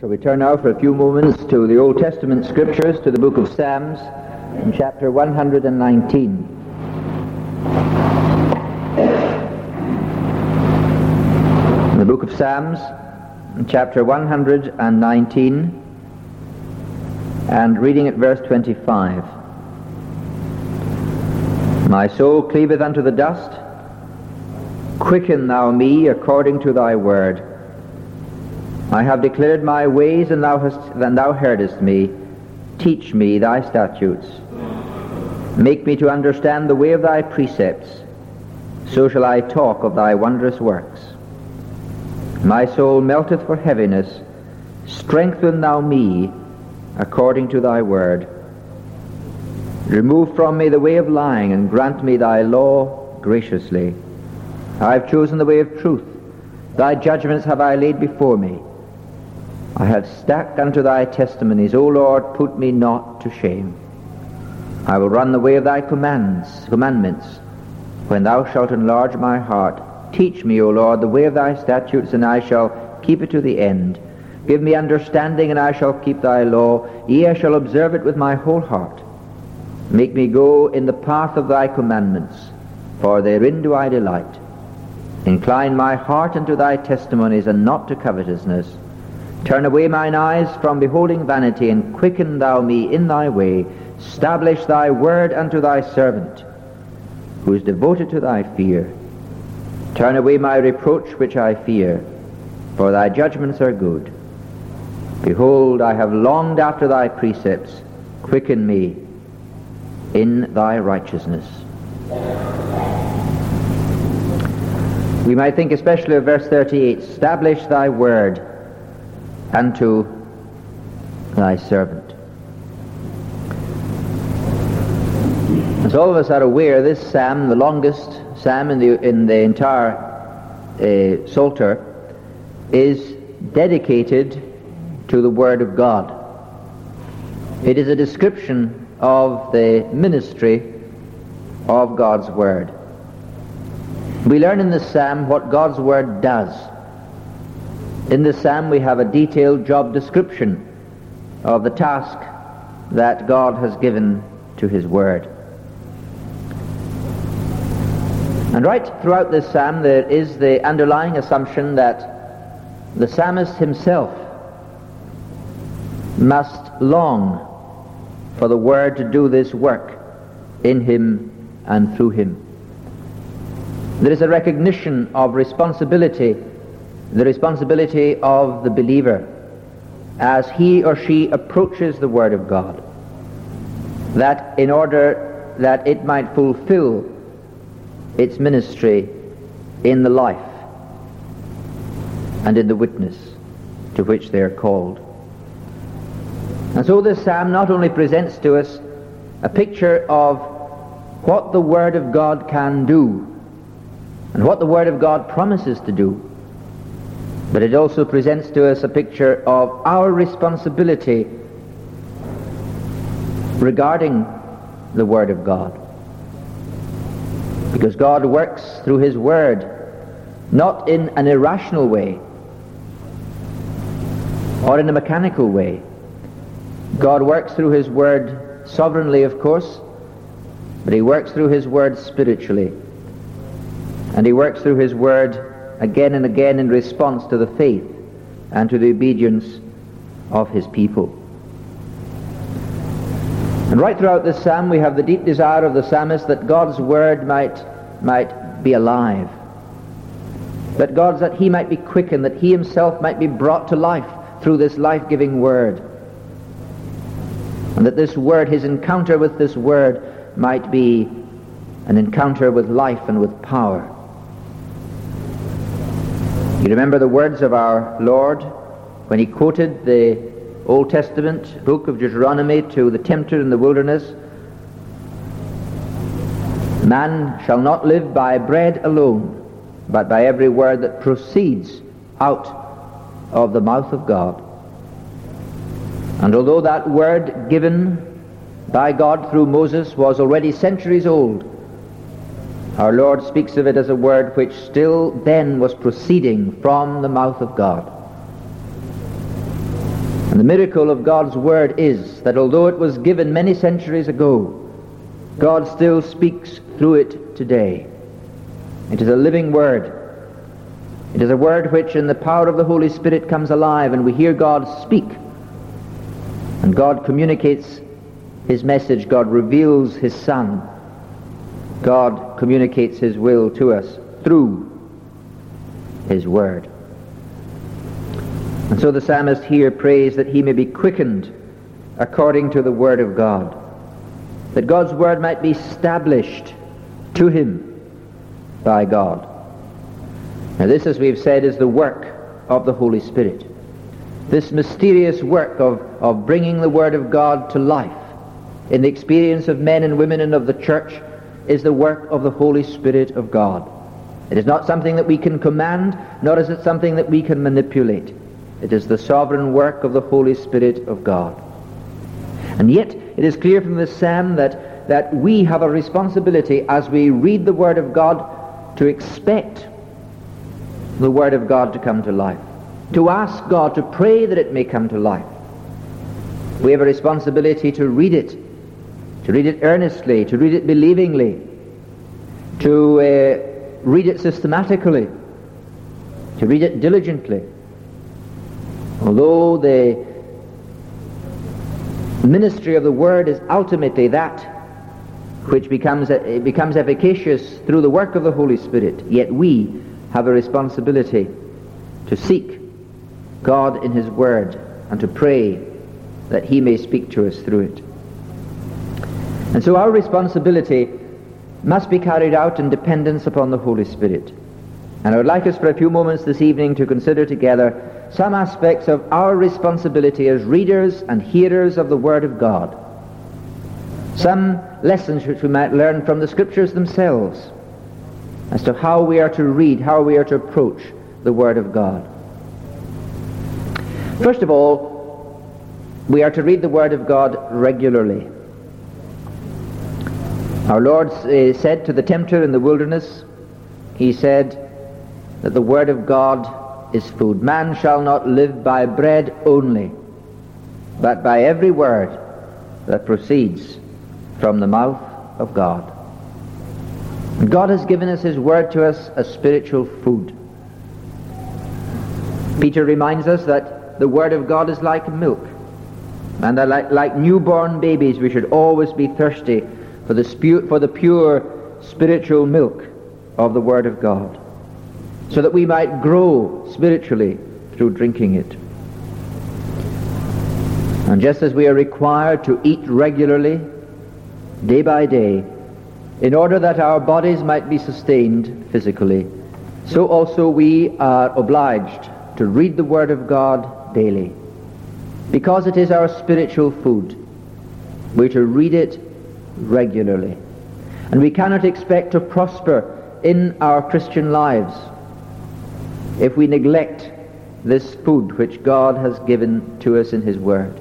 Shall we turn now for a few moments to the Old Testament scriptures, to the book of Psalms, in chapter 119. In the book of Psalms, in chapter 119, and reading at verse 25. My soul cleaveth unto the dust. Quicken thou me according to thy word. I have declared my ways, and thou hast and thou heardest me. Teach me thy statutes. Make me to understand the way of thy precepts. So shall I talk of thy wondrous works. My soul melteth for heaviness. Strengthen thou me according to thy word. Remove from me the way of lying, and grant me thy law graciously. I have chosen the way of truth. Thy judgments have I laid before me. I have stuck unto thy testimonies. O Lord, put me not to shame. I will run the way of thy commands, commandments, when thou shalt enlarge my heart. Teach me, O Lord, the way of thy statutes, and I shall keep it to the end. Give me understanding, and I shall keep thy law. Yea, I shall observe it with my whole heart. Make me go in the path of thy commandments, for therein do I delight. Incline my heart unto thy testimonies, and not to covetousness. Turn away mine eyes from beholding vanity, and quicken thou me in thy way. Establish thy word unto thy servant, who is devoted to thy fear. Turn away my reproach which I fear, for thy judgments are good. Behold, I have longed after thy precepts. Quicken me in thy righteousness. We might think especially of verse 38, establish thy word unto thy servant. As all of us are aware, this psalm, the longest psalm in the, in the entire uh, Psalter, is dedicated to the Word of God. It is a description of the ministry of God's Word. We learn in this psalm what God's Word does. In this psalm we have a detailed job description of the task that God has given to his word. And right throughout this psalm there is the underlying assumption that the psalmist himself must long for the word to do this work in him and through him. There is a recognition of responsibility the responsibility of the believer as he or she approaches the Word of God. That in order that it might fulfill its ministry in the life and in the witness to which they are called. And so this psalm not only presents to us a picture of what the Word of God can do and what the Word of God promises to do, but it also presents to us a picture of our responsibility regarding the Word of God. Because God works through His Word not in an irrational way or in a mechanical way. God works through His Word sovereignly, of course, but He works through His Word spiritually. And He works through His Word again and again in response to the faith and to the obedience of his people. And right throughout this psalm we have the deep desire of the psalmist that God's word might, might be alive. That God's, that he might be quickened, that he himself might be brought to life through this life-giving word. And that this word, his encounter with this word, might be an encounter with life and with power. You remember the words of our Lord when he quoted the Old Testament book of Deuteronomy to the tempter in the wilderness? Man shall not live by bread alone, but by every word that proceeds out of the mouth of God. And although that word given by God through Moses was already centuries old, our Lord speaks of it as a word which still then was proceeding from the mouth of God. And the miracle of God's word is that although it was given many centuries ago, God still speaks through it today. It is a living word. It is a word which in the power of the Holy Spirit comes alive and we hear God speak. And God communicates his message. God reveals his Son. God communicates his will to us through his word. And so the psalmist here prays that he may be quickened according to the word of God. That God's word might be established to him by God. Now this, as we've said, is the work of the Holy Spirit. This mysterious work of, of bringing the Word of God to life in the experience of men and women and of the church is the work of the Holy Spirit of God. It is not something that we can command, nor is it something that we can manipulate. It is the sovereign work of the Holy Spirit of God. And yet, it is clear from this psalm that, that we have a responsibility as we read the Word of God to expect the Word of God to come to life, to ask God to pray that it may come to life. We have a responsibility to read it, to read it earnestly, to read it believingly, to uh, read it systematically, to read it diligently. Although the ministry of the Word is ultimately that which becomes, uh, becomes efficacious through the work of the Holy Spirit, yet we have a responsibility to seek God in His Word and to pray that He may speak to us through it. And so our responsibility must be carried out in dependence upon the Holy Spirit. And I would like us for a few moments this evening to consider together some aspects of our responsibility as readers and hearers of the Word of God some lessons which we might learn from the scriptures themselves as to how we are to read, how we are to approach the Word of God. First of all, we are to read the Word of God regularly. Our Lord uh, said to the tempter in the wilderness, He said that the Word of God is food. Man shall not live by bread only, but by every word that proceeds from the mouth of God. God has given us his word to us as spiritual food. Peter reminds us that the word of God is like milk, and that like, like newborn babies we should always be thirsty for the, spu- for the pure spiritual milk of the word of God, so that we might grow spiritually through drinking it. And just as we are required to eat regularly day by day, in order that our bodies might be sustained physically, so also we are obliged to read the Word of God daily. Because it is our spiritual food, we're to read it regularly. And we cannot expect to prosper in our Christian lives if we neglect this food which God has given to us in His Word.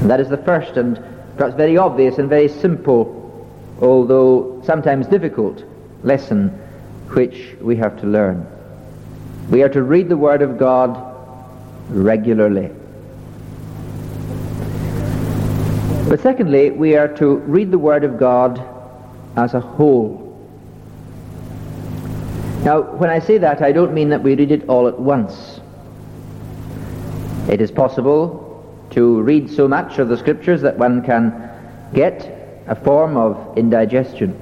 And that is the first and perhaps very obvious and very simple, although sometimes difficult, lesson which we have to learn. We are to read the Word of God regularly. But secondly, we are to read the Word of God as a whole. Now, when I say that, I don't mean that we read it all at once. It is possible to read so much of the scriptures that one can get a form of indigestion.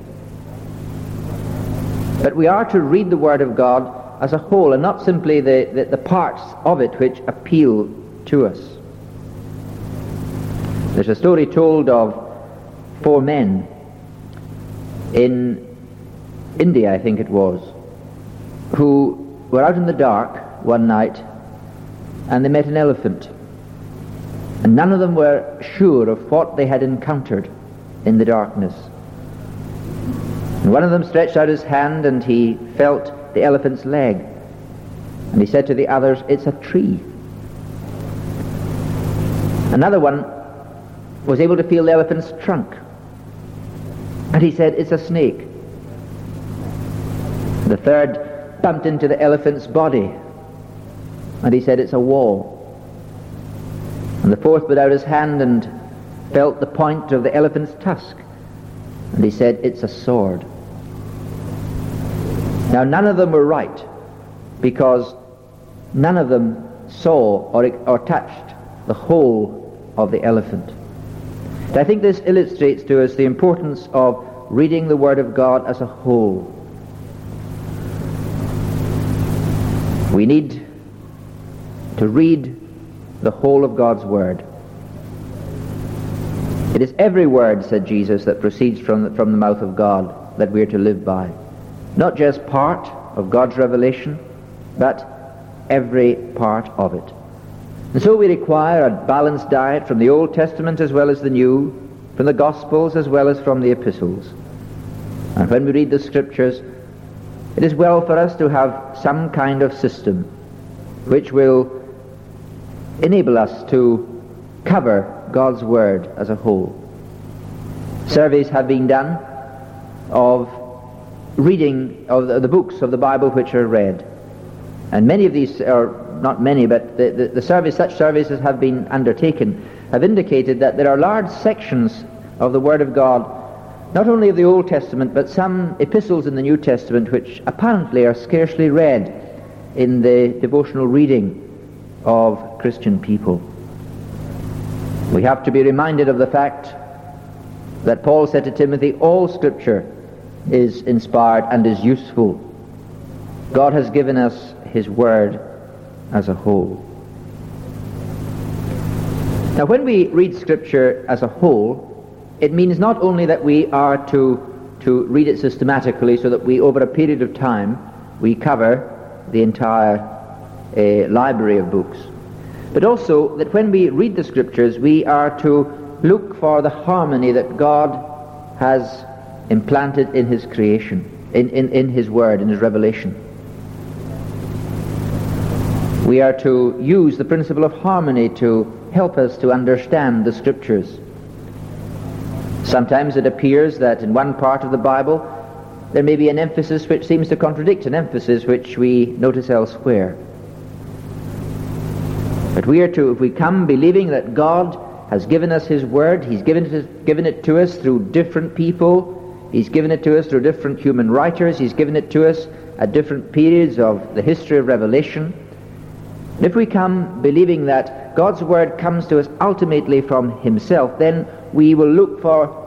But we are to read the Word of God as a whole and not simply the, the, the parts of it which appeal to us. There's a story told of four men in India, I think it was, who were out in the dark one night and they met an elephant. And none of them were sure of what they had encountered in the darkness. And one of them stretched out his hand and he felt the elephant's leg. And he said to the others, it's a tree. Another one was able to feel the elephant's trunk. And he said, it's a snake. The third bumped into the elephant's body. And he said, it's a wall. And the fourth put out his hand and felt the point of the elephant's tusk. And he said, It's a sword. Now, none of them were right because none of them saw or, or touched the whole of the elephant. I think this illustrates to us the importance of reading the Word of God as a whole. We need to read the whole of God's Word. It is every word, said Jesus, that proceeds from the, from the mouth of God that we are to live by. Not just part of God's revelation, but every part of it. And so we require a balanced diet from the Old Testament as well as the New, from the Gospels as well as from the Epistles. And when we read the Scriptures, it is well for us to have some kind of system which will enable us to cover God's Word as a whole. Surveys have been done of reading of the, books of the Bible which are read. And many of these, or not many, but the, the, the surveys, such surveys as have been undertaken, have indicated that there are large sections of the Word of God, not only of the Old Testament, but some epistles in the New Testament which apparently are scarcely read in the devotional reading of Christian people. We have to be reminded of the fact that Paul said to Timothy, all scripture is inspired and is useful. God has given us his word as a whole. Now when we read scripture as a whole, it means not only that we are to, to read it systematically so that we, over a period of time, we cover the entire a library of books. But also that when we read the scriptures, we are to look for the harmony that God has implanted in his creation, in, in, in his word, in his revelation. We are to use the principle of harmony to help us to understand the scriptures. Sometimes it appears that in one part of the Bible there may be an emphasis which seems to contradict an emphasis which we notice elsewhere. But we are to, if we come believing that God has given us His Word, He's given it, given it to us through different people, He's given it to us through different human writers, He's given it to us at different periods of the history of Revelation. If we come believing that God's Word comes to us ultimately from Himself, then we will look for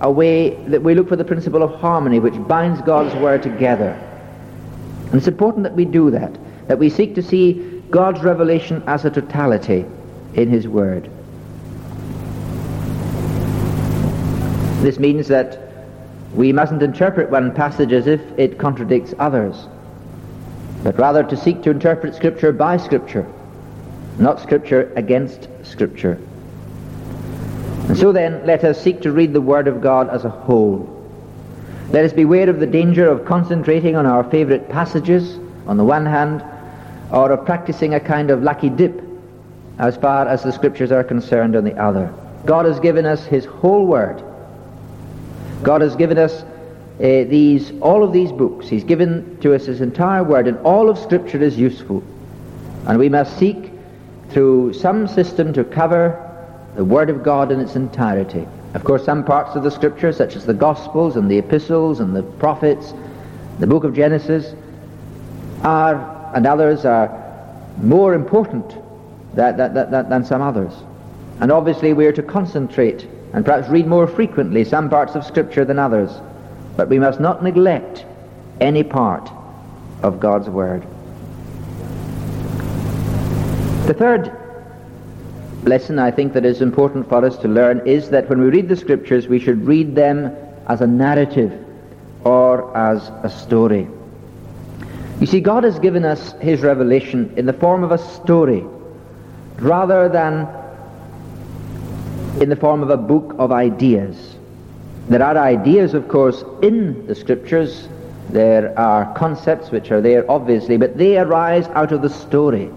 a way that we look for the principle of harmony which binds God's Word together. And it's important that we do that, that we seek to see God's revelation as a totality in His Word. This means that we mustn't interpret one passage as if it contradicts others, but rather to seek to interpret Scripture by Scripture, not Scripture against Scripture. And so then, let us seek to read the Word of God as a whole. Let us beware of the danger of concentrating on our favorite passages on the one hand, or of practicing a kind of lucky dip as far as the scriptures are concerned on the other. God has given us his whole word. God has given us uh, these, all of these books. He's given to us his entire word, and all of scripture is useful. And we must seek through some system to cover the word of God in its entirety. Of course, some parts of the scripture, such as the Gospels and the epistles and the prophets, the book of Genesis, are and others are more important that, that, that, than some others. And obviously we are to concentrate and perhaps read more frequently some parts of Scripture than others. But we must not neglect any part of God's Word. The third lesson I think that is important for us to learn is that when we read the Scriptures, we should read them as a narrative or as a story. You see, God has given us his revelation in the form of a story rather than in the form of a book of ideas. There are ideas, of course, in the scriptures. There are concepts which are there, obviously, but they arise out of the story.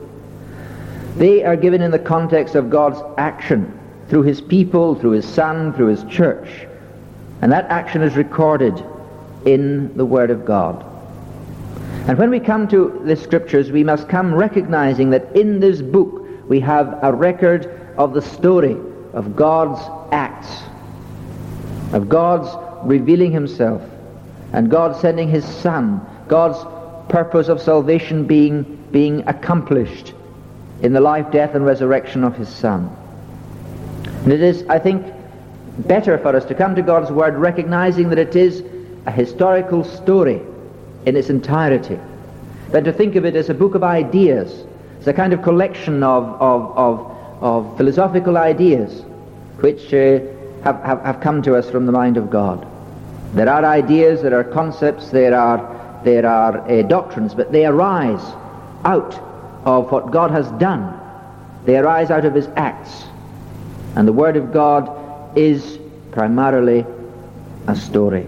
They are given in the context of God's action through his people, through his Son, through his church. And that action is recorded in the Word of God. And when we come to the scriptures, we must come recognizing that in this book we have a record of the story of God's acts, of God's revealing himself, and God sending his Son, God's purpose of salvation being, being accomplished in the life, death, and resurrection of his Son. And it is, I think, better for us to come to God's Word recognizing that it is a historical story in its entirety than to think of it as a book of ideas, as a kind of collection of, of, of, of philosophical ideas which uh, have, have, have come to us from the mind of God. There are ideas, there are concepts, there are, there are uh, doctrines, but they arise out of what God has done. They arise out of his acts. And the Word of God is primarily a story.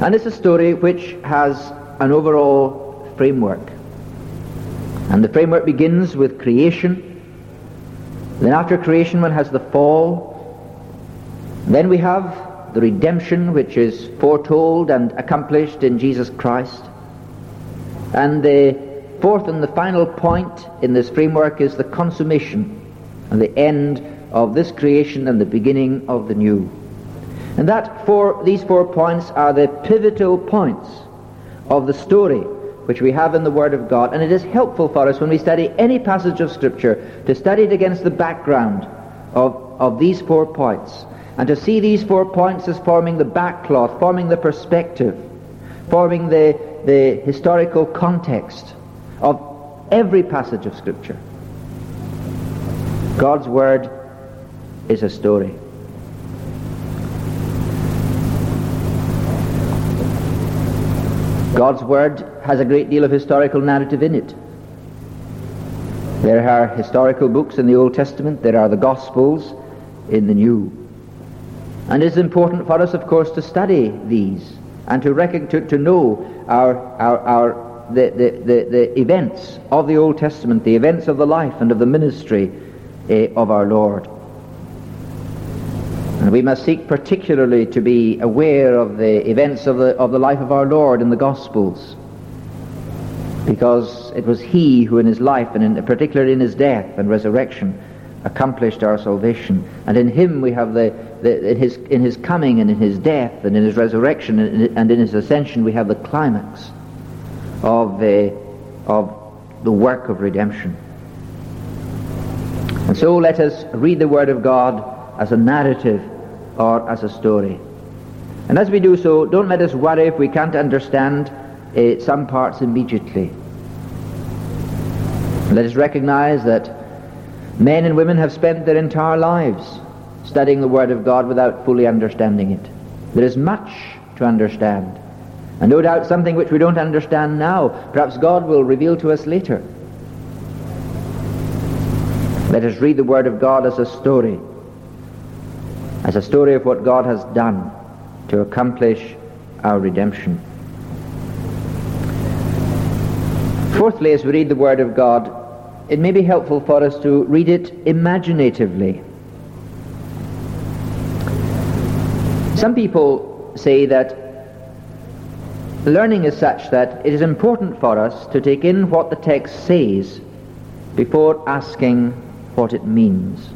And it's a story which has an overall framework. And the framework begins with creation. Then after creation one has the fall. Then we have the redemption which is foretold and accomplished in Jesus Christ. And the fourth and the final point in this framework is the consummation and the end of this creation and the beginning of the new. And that four, these four points are the pivotal points of the story which we have in the Word of God. And it is helpful for us when we study any passage of Scripture to study it against the background of, of these four points. And to see these four points as forming the backcloth, forming the perspective, forming the, the historical context of every passage of Scripture. God's Word is a story. God's Word has a great deal of historical narrative in it. There are historical books in the Old Testament, there are the Gospels in the New. And it's important for us, of course, to study these and to, to, to know our, our, our, the, the, the, the events of the Old Testament, the events of the life and of the ministry uh, of our Lord. And we must seek particularly to be aware of the events of the, of the life of our Lord in the Gospels. Because it was He who in His life, and in, particularly in His death and resurrection, accomplished our salvation. And in Him we have the in, his, in His coming and in His death and in His resurrection and, in His ascension we have the climax of the, of the work of redemption. And so let us read the Word of God as a narrative or as a story. And as we do so, don't let us worry if we can't understand uh, some parts immediately. Let us recognize that men and women have spent their entire lives studying the Word of God without fully understanding it. There is much to understand. And no doubt something which we don't understand now, perhaps God will reveal to us later. Let us read the Word of God as a story as a story of what God has done to accomplish our redemption. Fourthly, as we read the Word of God, it may be helpful for us to read it imaginatively. Some people say that learning is such that it is important for us to take in what the text says before asking what it means.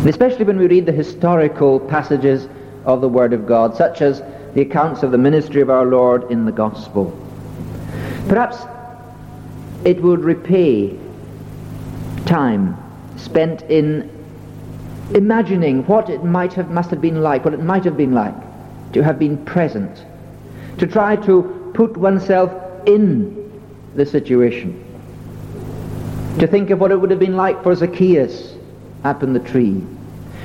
And especially when we read the historical passages of the Word of God, such as the accounts of the ministry of our Lord in the Gospel. Perhaps it would repay time spent in imagining what it might have must have been like, what it might have been like to have been present, to try to put oneself in the situation, to think of what it would have been like for Zacchaeus up in the tree,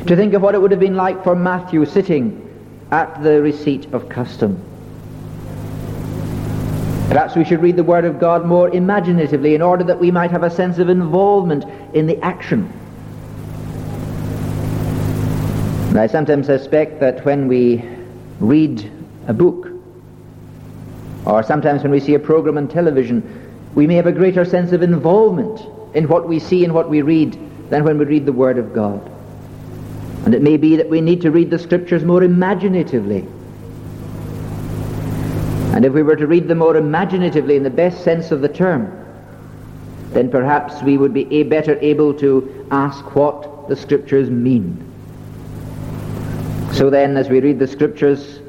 to think of what it would have been like for Matthew sitting at the receipt of custom. Perhaps we should read the Word of God more imaginatively in order that we might have a sense of involvement in the action. I sometimes suspect that when we read a book, or sometimes when we see a program on television, we may have a greater sense of involvement in what we see and what we read than when we read the Word of God. And it may be that we need to read the Scriptures more imaginatively. And if we were to read them more imaginatively in the best sense of the term, then perhaps we would be better able to ask what the Scriptures mean. So then, as we read the Scriptures,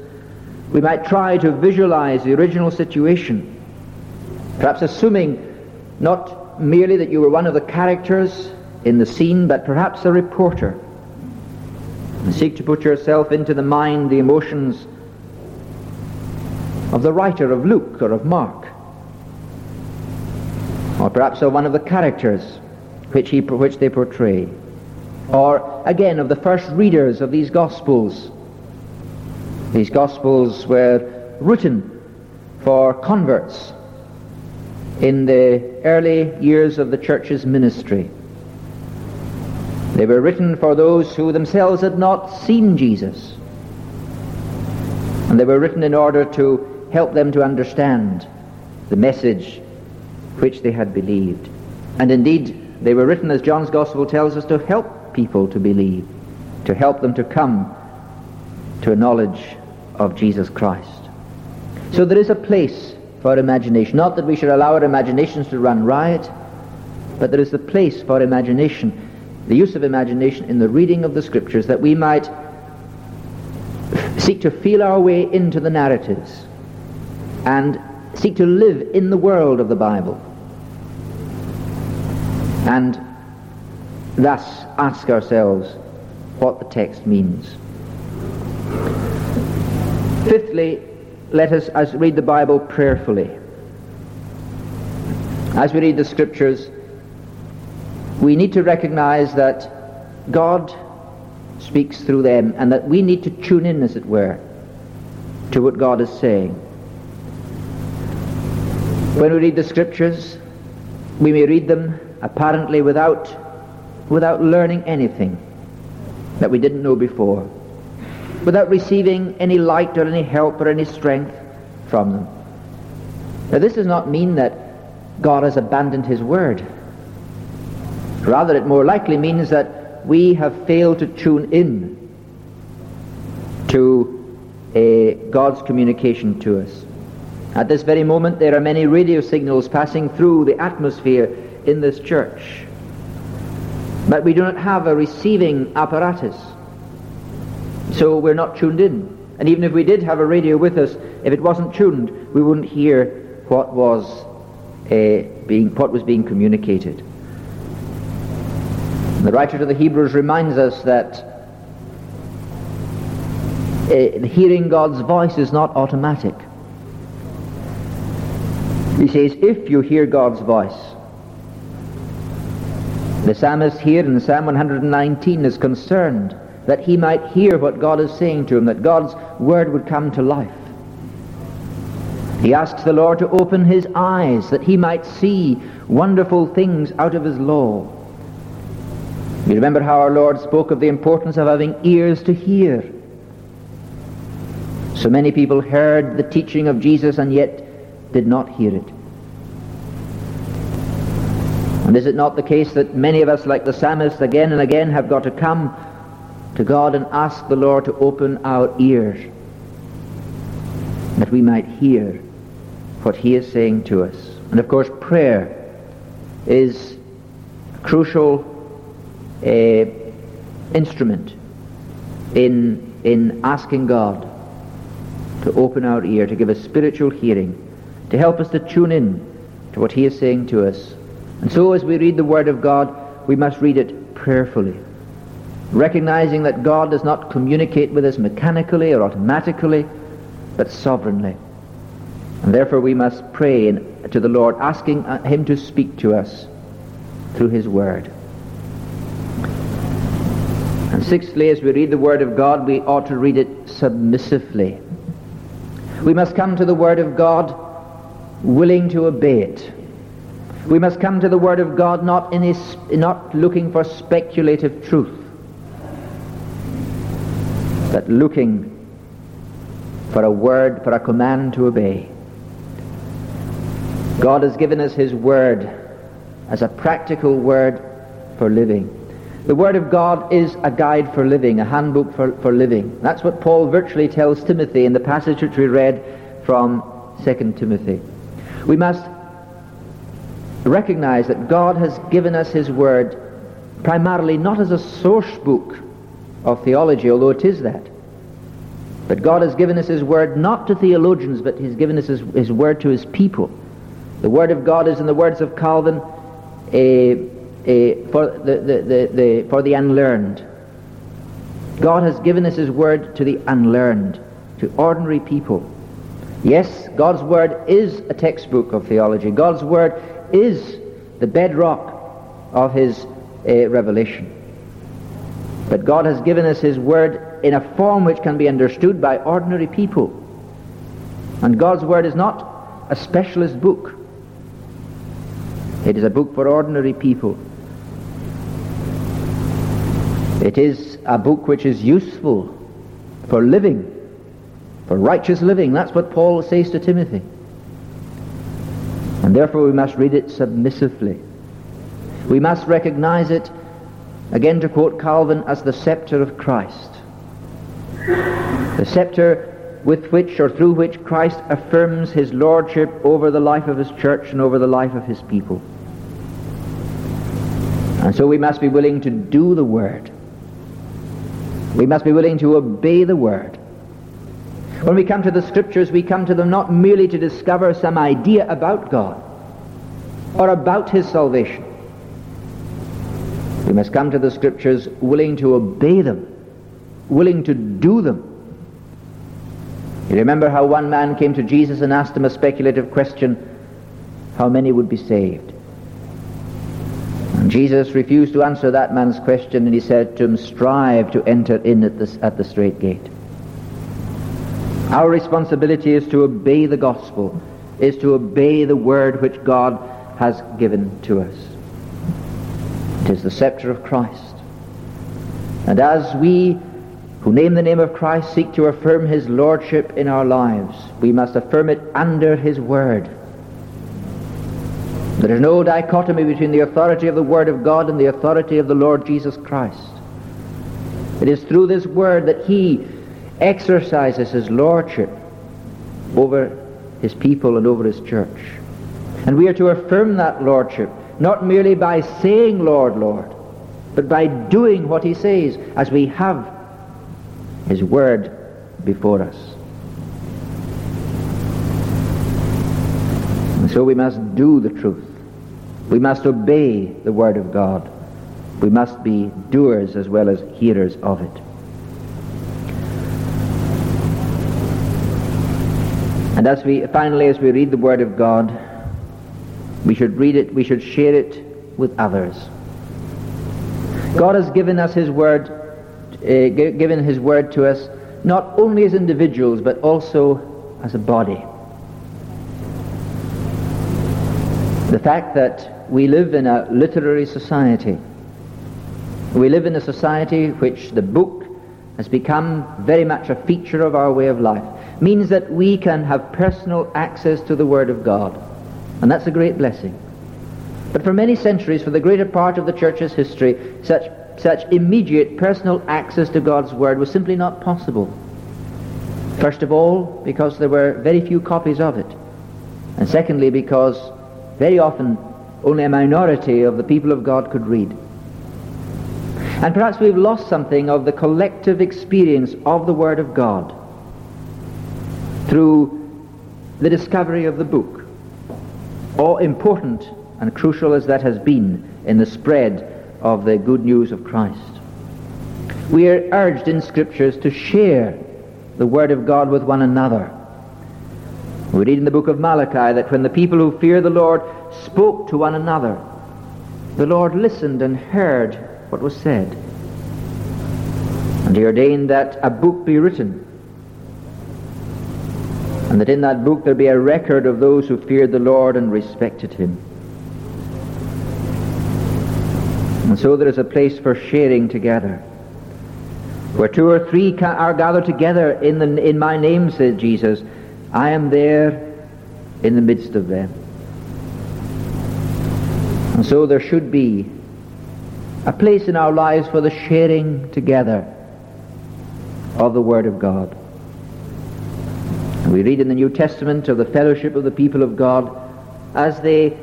we might try to visualize the original situation, perhaps assuming not merely that you were one of the characters in the scene, but perhaps a reporter. And seek to put yourself into the mind, the emotions of the writer of Luke or of Mark. Or perhaps of one of the characters which, he, which they portray, or again of the first readers of these Gospels. These Gospels were written for converts in the early years of the church's ministry. They were written for those who themselves had not seen Jesus. And they were written in order to help them to understand the message which they had believed. And indeed, they were written, as John's Gospel tells us, to help people to believe, to help them to come to a knowledge of Jesus Christ. So there is a place for imagination. Not that we should allow our imaginations to run riot, but there is a place for imagination, the use of imagination in the reading of the Scriptures, that we might seek to feel our way into the narratives and seek to live in the world of the Bible and thus ask ourselves what the text means. Fifthly, let us as read the Bible prayerfully. As we read the scriptures, we need to recognize that God speaks through them and that we need to tune in, as it were, to what God is saying. When we read the scriptures, we may read them apparently without, without learning anything that we didn't know before, without receiving any light or any help or any strength from them. Now this does not mean that God has abandoned his word. Rather, it more likely means that we have failed to tune in to a God's communication to us. At this very moment, there are many radio signals passing through the atmosphere in this church. But we do not have a receiving apparatus. So we're not tuned in. And even if we did have a radio with us, if it wasn't tuned, we wouldn't hear what was uh, being what was being communicated. The writer to the Hebrews reminds us that uh, hearing God's voice is not automatic. He says, if you hear God's voice, the psalmist here in Psalm 119 is concerned that he might hear what God is saying to him, that God's word would come to life. He asks the Lord to open his eyes that he might see wonderful things out of his law. You remember how our Lord spoke of the importance of having ears to hear. So many people heard the teaching of Jesus and yet did not hear it. And is it not the case that many of us, like the psalmist, again and again have got to come to God and ask the Lord to open our ears that we might hear what he is saying to us. And of course, prayer is a crucial uh, instrument in, in asking God to open our ear, to give us spiritual hearing, to help us to tune in to what he is saying to us and so as we read the Word of God, we must read it prayerfully, recognizing that God does not communicate with us mechanically or automatically, but sovereignly. And therefore we must pray to the Lord, asking uh, Him to speak to us through His Word. And sixthly, as we read the Word of God, we ought to read it submissively. We must come to the Word of God willing to obey it we must come to the Word of God not, in a, not looking for speculative truth, but looking for a word, for a command to obey. God has given us His Word as a practical word for living. The Word of God is a guide for living, a handbook for, for living. That's what Paul virtually tells Timothy in the passage which we read from 2 Timothy. We must recognize that God has given us his word primarily not as a source book of theology, although it is that. But God has given us his word not to theologians, but he's given us his, his word to his people. The word of God is, in the words of Calvin, a, a, for, the, the, the, the, for the unlearned. God has given us his word to the unlearned, to ordinary people. Yes, God's word is a textbook of theology. God's word is the bedrock of his uh, revelation. But God has given us his word in a form which can be understood by ordinary people. And God's word is not a specialist book. It is a book for ordinary people. It is a book which is useful for living, for righteous living. That's what Paul says to Timothy. And therefore we must read it submissively. We must recognize it, again to quote Calvin, as the scepter of Christ. The scepter with which or through which Christ affirms his lordship over the life of his church and over the life of his people. And so we must be willing to do the word. We must be willing to obey the word. When we come to the scriptures, we come to them not merely to discover some idea about God or about his salvation. We must come to the scriptures willing to obey them, willing to do them. You remember how one man came to Jesus and asked him a speculative question, how many would be saved? And Jesus refused to answer that man's question and he said to him, strive to enter in at the, at the strait gate. Our responsibility is to obey the gospel, is to obey the word which God has given to us. It is the scepter of Christ. And as we who name the name of Christ seek to affirm his lordship in our lives, we must affirm it under his word. There is no dichotomy between the authority of the word of God and the authority of the Lord Jesus Christ. It is through this word that he exercises his lordship over his people and over his church. And we are to affirm that lordship, not merely by saying, Lord, Lord, but by doing what he says as we have his word before us. And so we must do the truth. We must obey the word of God. We must be doers as well as hearers of it. And as we finally, as we read the Word of God, we should read it, we should share it with others. God has given us His Word, uh, given His Word to us, not only as individuals, but also as a body. The fact that we live in a literary society, we live in a society which the book has become very much a feature of our way of life means that we can have personal access to the Word of God. And that's a great blessing. But for many centuries, for the greater part of the Church's history, such, such immediate personal access to God's Word was simply not possible. First of all, because there were very few copies of it. And secondly, because very often only a minority of the people of God could read. And perhaps we've lost something of the collective experience of the Word of God through the discovery of the book, or important and crucial as that has been in the spread of the good news of Christ. We are urged in Scriptures to share the Word of God with one another. We read in the book of Malachi that when the people who fear the Lord spoke to one another, the Lord listened and heard what was said. And he ordained that a book be written and that in that book there be a record of those who feared the Lord and respected him. And so there is a place for sharing together. Where two or three are gathered together in, the, in my name, said Jesus, I am there in the midst of them. And so there should be a place in our lives for the sharing together of the Word of God. We read in the New Testament of the fellowship of the people of God as they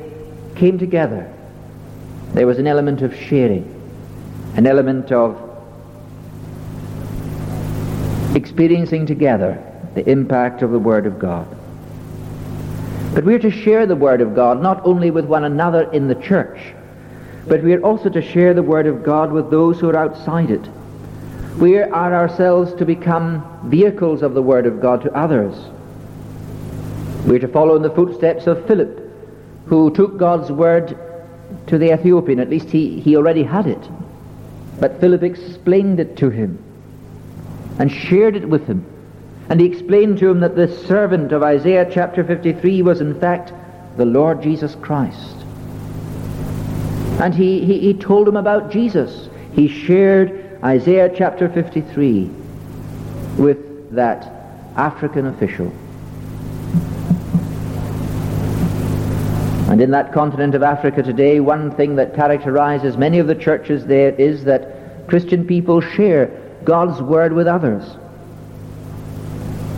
came together, there was an element of sharing, an element of experiencing together the impact of the Word of God. But we are to share the Word of God not only with one another in the church, but we are also to share the Word of God with those who are outside it. We are ourselves to become vehicles of the Word of God to others. We are to follow in the footsteps of Philip, who took God's Word to the Ethiopian. At least he, he already had it. But Philip explained it to him and shared it with him. And he explained to him that the servant of Isaiah chapter 53 was in fact the Lord Jesus Christ. And he, he, he told him about Jesus. He shared Isaiah chapter 53 with that African official. And in that continent of Africa today, one thing that characterizes many of the churches there is that Christian people share God's word with others.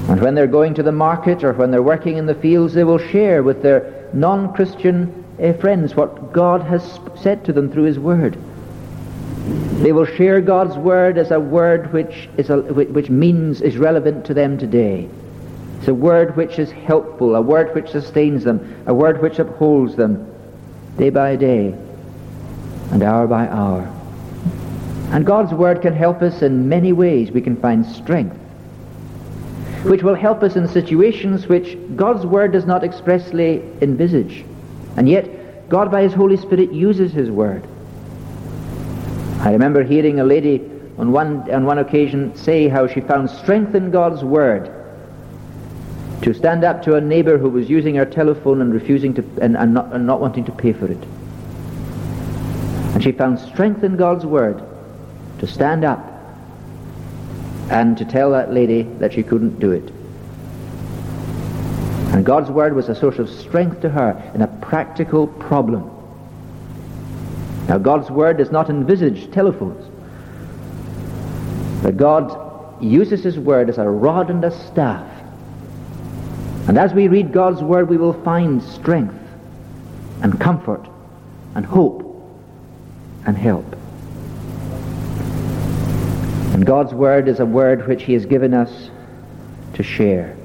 And when they're going to the market or when they're working in the fields, they will share with their non-Christian uh, friends what God has said to them through his word. They will share God's word as a word which, is a, which means is relevant to them today. It's a word which is helpful, a word which sustains them, a word which upholds them day by day and hour by hour. And God's word can help us in many ways. We can find strength, which will help us in situations which God's word does not expressly envisage. And yet, God by his Holy Spirit uses his word. I remember hearing a lady on one, on one occasion say how she found strength in God's word to stand up to a neighbor who was using her telephone and refusing to and, and, not, and not wanting to pay for it. And she found strength in God's word to stand up and to tell that lady that she couldn't do it. And God's word was a source of strength to her in a practical problem. Now God's word does not envisage telephones. But God uses his word as a rod and a staff and as we read God's Word, we will find strength and comfort and hope and help. And God's Word is a word which He has given us to share.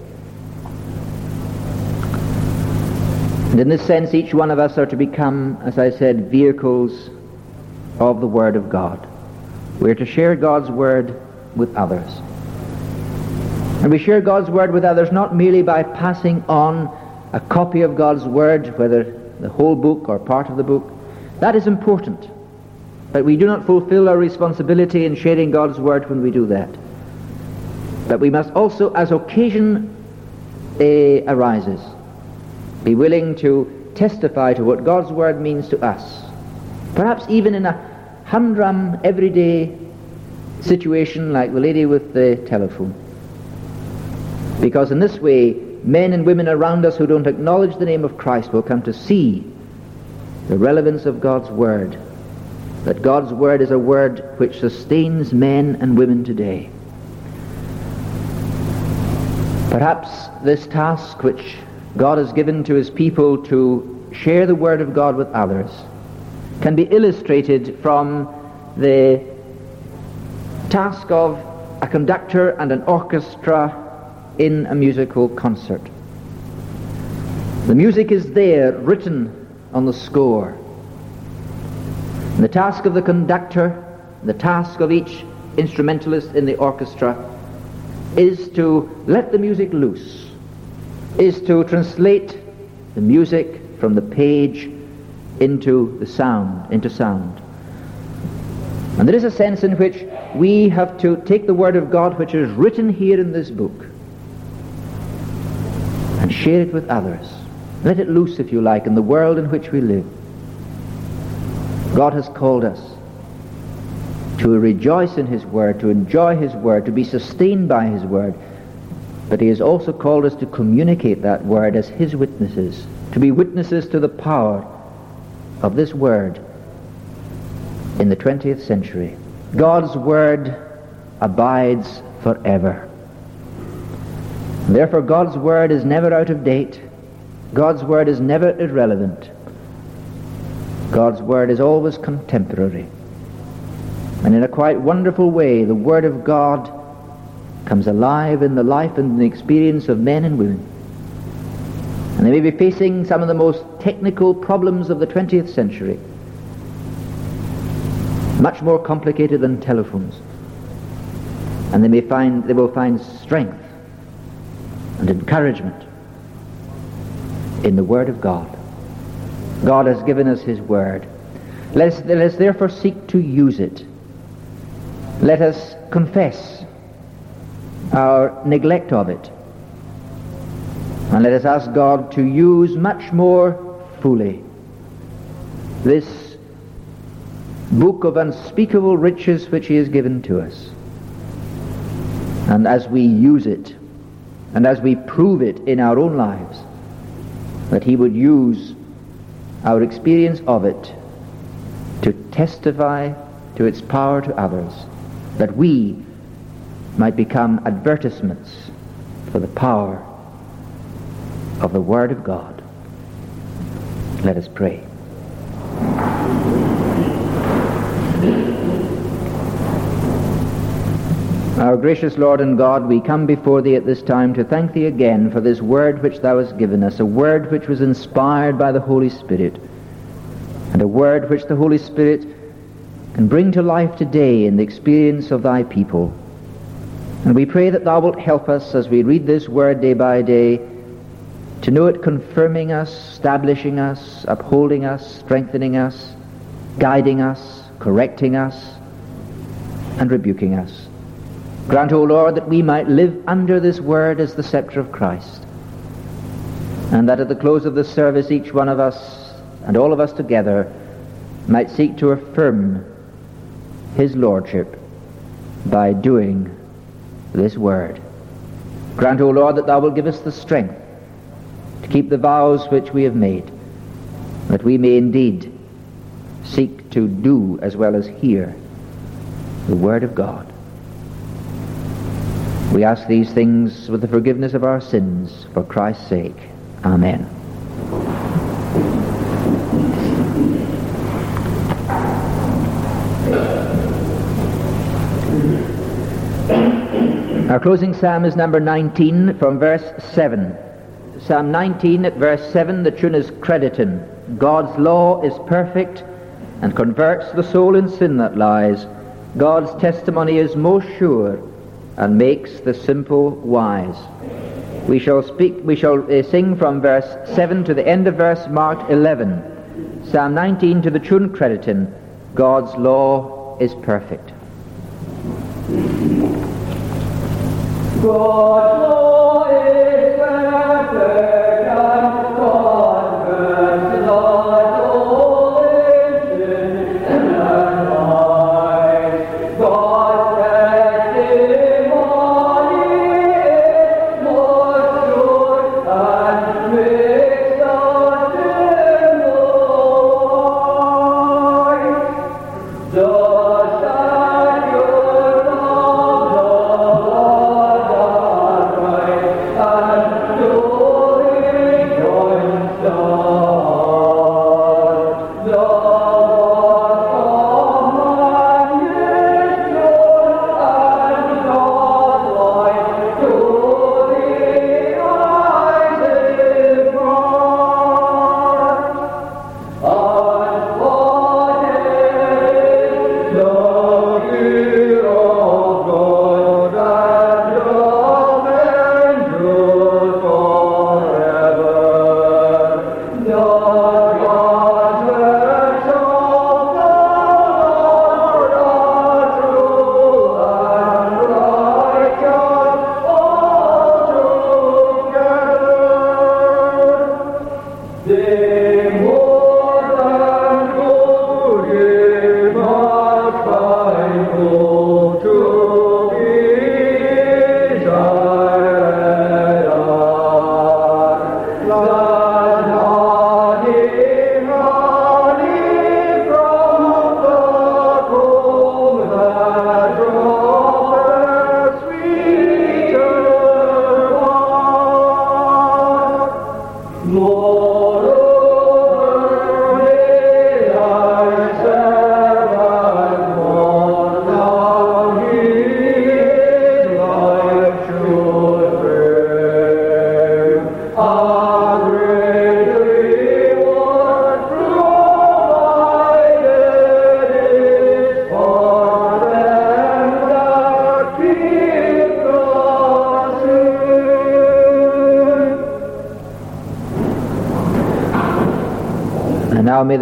And in this sense, each one of us are to become, as I said, vehicles of the Word of God. We are to share God's Word with others. And we share God's Word with others not merely by passing on a copy of God's Word, whether the whole book or part of the book. That is important. But we do not fulfill our responsibility in sharing God's Word when we do that. But we must also, as occasion uh, arises, be willing to testify to what God's Word means to us. Perhaps even in a humdrum, everyday situation like the lady with the telephone. Because in this way, men and women around us who don't acknowledge the name of Christ will come to see the relevance of God's Word. That God's Word is a word which sustains men and women today. Perhaps this task which God has given to his people to share the Word of God with others can be illustrated from the task of a conductor and an orchestra in a musical concert. The music is there, written on the score. And the task of the conductor, the task of each instrumentalist in the orchestra is to let the music loose, is to translate the music from the page into the sound, into sound. And there is a sense in which we have to take the Word of God which is written here in this book share it with others. Let it loose, if you like, in the world in which we live. God has called us to rejoice in his word, to enjoy his word, to be sustained by his word. But he has also called us to communicate that word as his witnesses, to be witnesses to the power of this word in the 20th century. God's word abides forever. Therefore, God's word is never out of date. God's word is never irrelevant. God's Word is always contemporary. And in a quite wonderful way, the Word of God comes alive in the life and the experience of men and women. And they may be facing some of the most technical problems of the 20th century, much more complicated than telephones. And they may find, they will find strength and encouragement in the Word of God. God has given us His Word. Let us, let us therefore seek to use it. Let us confess our neglect of it. And let us ask God to use much more fully this book of unspeakable riches which He has given to us. And as we use it, and as we prove it in our own lives, that He would use our experience of it to testify to its power to others, that we might become advertisements for the power of the Word of God. Let us pray. Our gracious Lord and God, we come before Thee at this time to thank Thee again for this word which Thou hast given us, a word which was inspired by the Holy Spirit, and a word which the Holy Spirit can bring to life today in the experience of Thy people. And we pray that Thou wilt help us as we read this word day by day to know it confirming us, establishing us, upholding us, strengthening us, guiding us, correcting us, and rebuking us. Grant, O Lord, that we might live under this word as the scepter of Christ. And that at the close of this service, each one of us and all of us together might seek to affirm his lordship by doing this word. Grant, O Lord, that thou wilt give us the strength to keep the vows which we have made, that we may indeed seek to do as well as hear the word of God. We ask these things with the forgiveness of our sins for Christ's sake. Amen. Our closing psalm is number 19 from verse 7. Psalm 19 at verse 7, the tune is Crediton. God's law is perfect and converts the soul in sin that lies. God's testimony is most sure and makes the simple wise. We shall speak, we shall uh, sing from verse 7 to the end of verse marked 11. Psalm 19 to the tune Crediton, God's law is perfect. God's law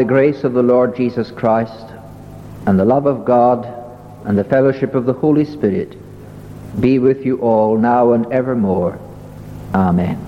the grace of the Lord Jesus Christ and the love of God and the fellowship of the Holy Spirit be with you all now and evermore. Amen.